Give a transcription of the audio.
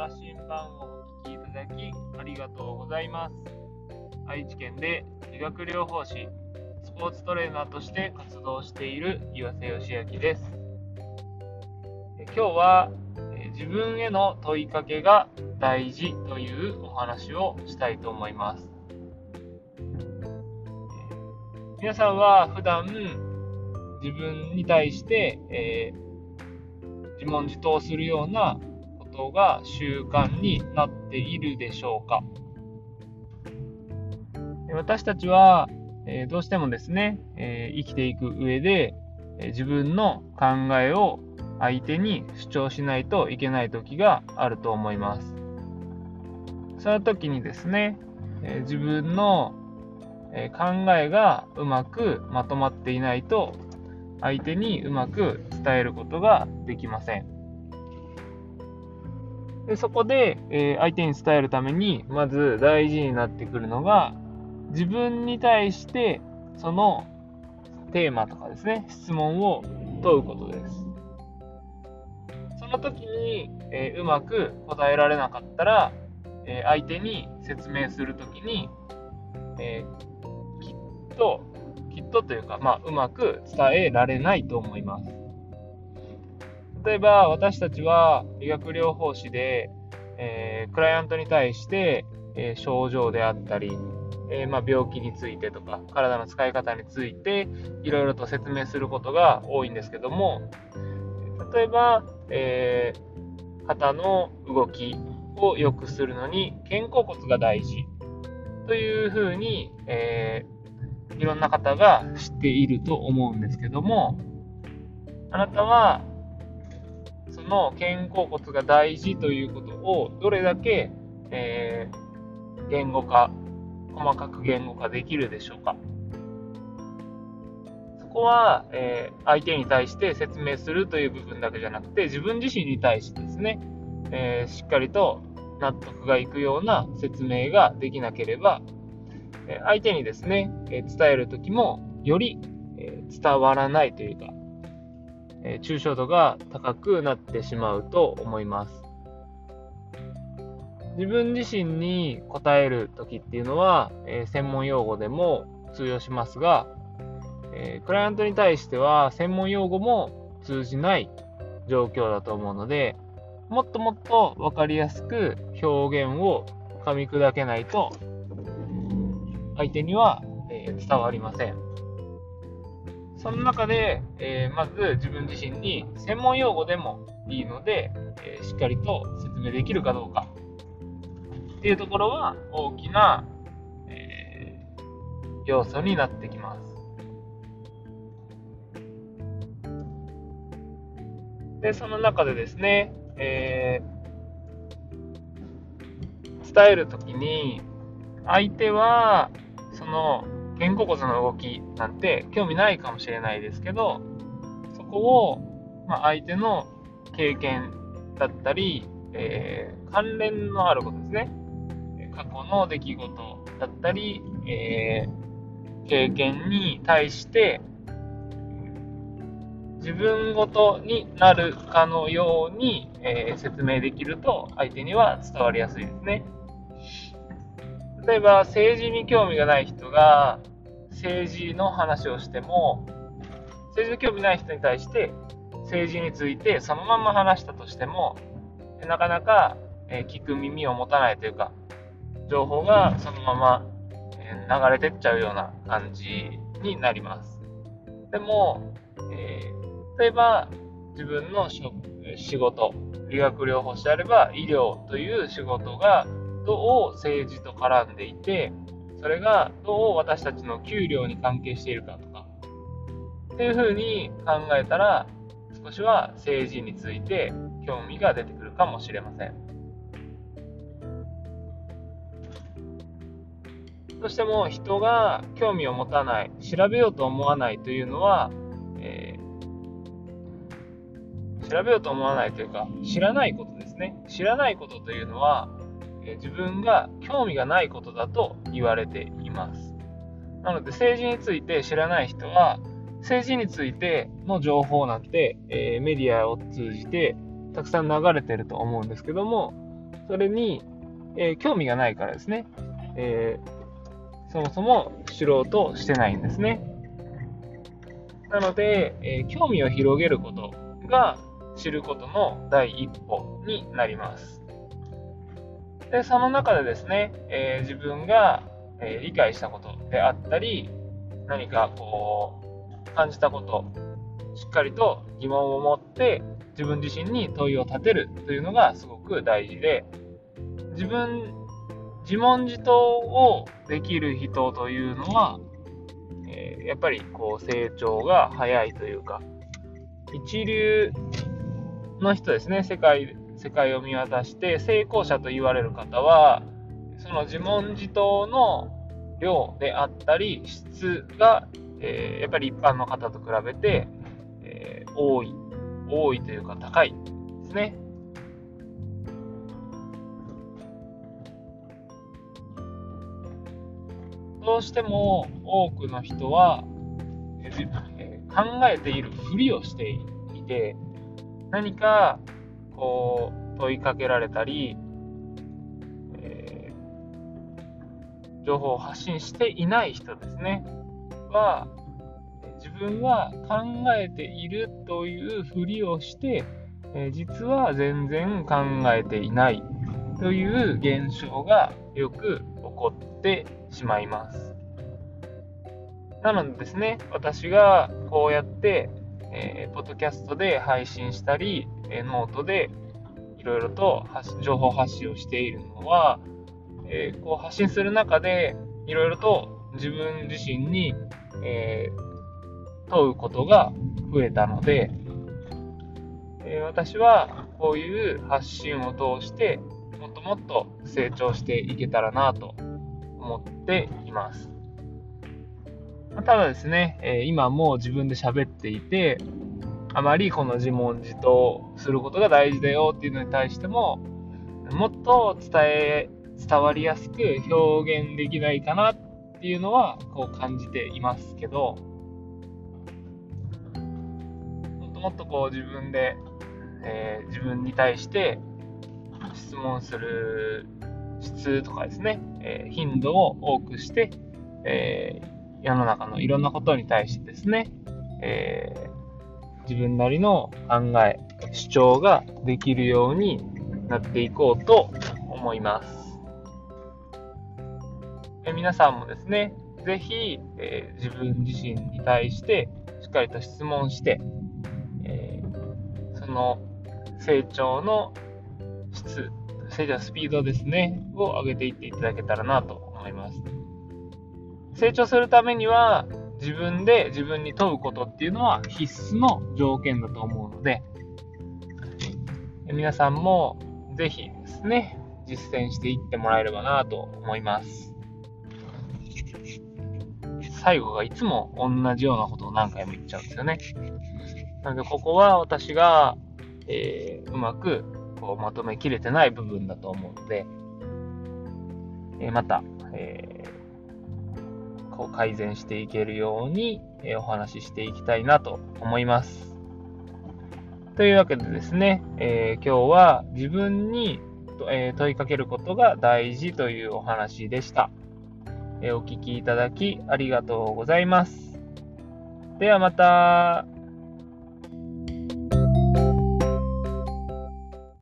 羅針盤をお聞きいただきありがとうございます。愛知県で理学療法士、スポーツトレーナーとして活動している岩瀬義明です。今日は自分への問いかけが大事というお話をしたいと思います。皆さんは普段自分に対して、えー、自問自答するようなことが習慣になっているでしょうか？私たちは、え、どうしてもですね、え、生きていく上で、え自分の考えを相手に主張しないといけない時があると思います。その時にですね、え自分のえ考えがうまくまとまっていないと相手にうまく伝えることができません。でそこで、え相手に伝えるためにまず大事になってくるのが自分に対してそのテーマとかですね質問を問うことです。その時に、えうまく答えられなかったら、え相手に説明する時に、えーと、きっとというか、まあ、うまく伝えられないと思います。例えば、私たちは理学療法士で、えー、クライアントに対して、えー、症状であったり、えー、まあ、病気についてとか、体の使い方について、いろいろと説明することが多いんですけども、例えば、え肩の動きを良くするのに肩甲骨が大事。というふうに、えいろんな方が知っていると思うんですけども、あなたは、の肩甲骨が大事ということをどれだけ、えー、言語化、細かく言語化できるでしょうか。そこは、えー、相手に対して説明するという部分だけじゃなくて、自分自身に対してですね、えー、しっかりと納得がいくような説明ができなければ相手にですね、伝えるときもより伝わらないというか、抽象度が高くなってしまうと思います。自分自身に答えるときっていうのは、専門用語でも通用しますが、クライアントに対しては専門用語も通じない状況だと思うので、もっともっと分かりやすく表現を噛み砕けないと相手には、え伝わりません。その中で、えー、まず自分自身に専門用語でもいいので、えー、しっかりと説明できるかどうかっていうところは大きな、えー、要素になってきます。で、その中でですね、え伝えるときに相手はその肩甲骨の動きなんて興味ないかもしれないですけど、そこを、まあ、相手の経験だったり、えー、関連のあることですね。過去の出来事だったり、えー、経験に対して、自分ごとになるかのように、えー、説明できると相手には伝わりやすいですね。例えば政治に興味がない人が政治の話をしても政治に興味ない人に対して政治についてそのまま話したとしてもなかなか、聞く耳を持たないというか情報がそのまま、流れてっちゃうような感じになります。でも、えー、例えば自分の仕事理学療法士であれば医療という仕事がどう政治と絡んでいて、それがどう私たちの給料に関係しているかとか、っていうふうに考えたら、少しは政治について興味が出てくるかもしれません。どうしても人が興味を持たない、調べようと思わないというのは、えー、調べようと思わないというか、知らないことですね。知らないことというのは、自分が興味がないことだと言われています。なので政治について知らない人は政治についての情報なんて、えー、メディアを通じてたくさん流れてると思うんですけどもそれに、えー、興味がないからですね、えー、そもそも知ろうとしてないんですね。なので、え、興味を広げることが知ることの第一歩になります。で、その中でですね、えー、自分が、えー、理解したことであったり、何かこう、感じたこと、しっかりと疑問を持って自分自身に問いを立てるというのがすごく大事で、自分、自問自答をできる人というのは、えー、やっぱりこう成長が早いというか、一流の人ですね、世界世界を見渡して成功者と言われる方はその自問自答の量であったり質が、えー、やっぱり一般の方と比べて、えー、多い多いというか高いですね。どうしても多くの人は、えー、考えているふりをしていて何かこう問いかけられたり、えー、情報を発信していない人ですねは自分は考えているというふりをして、えー、実は全然考えていないという現象がよく起こってしまいます。なのでですね、私がこうやってえー、ポッドキャストで配信したり、え、ノートでいろいろと情報発信をしているのは、えー、こう発信する中でいろいろと自分自身に、えー問うことが増えたので、え私はこういう発信を通してもっともっと成長していけたらなと思っています。まただですね、え今も自分で喋っていて、あまりこの自問自答することが大事だよっていうのに対しても、もっと伝え、伝わりやすく表現できないかなっていうのは、こう感じていますけど、もっともっとこう自分で、えー、自分に対して質問する質とかですね、えー、頻度を多くして、えー世の中のいろんなことに対してですね、えー、自分なりの考え、主張ができるようになっていこうと思います。え皆さんもですね、ぜひ、えー、自分自身に対してしっかりと質問して、えー、その成長の質、成長スピードですね、を上げていっていただけたらなと思います。成長するためには、自分で自分に問うことっていうのは必須の条件だと思うので、皆さんもぜひですね、実践していってもらえればなと思います。最後がいつも同じようなことを何回も言っちゃうんですよね。なので、ここは私が、えー、うまくこうまとめきれてない部分だと思うので、えー、また、えーこう改善していけるように、えお話ししていきたいなと思います。というわけでですね、えー、今日は自分に、え、問いかけることが大事というお話でした。お聴きいただきありがとうございます。ではまた。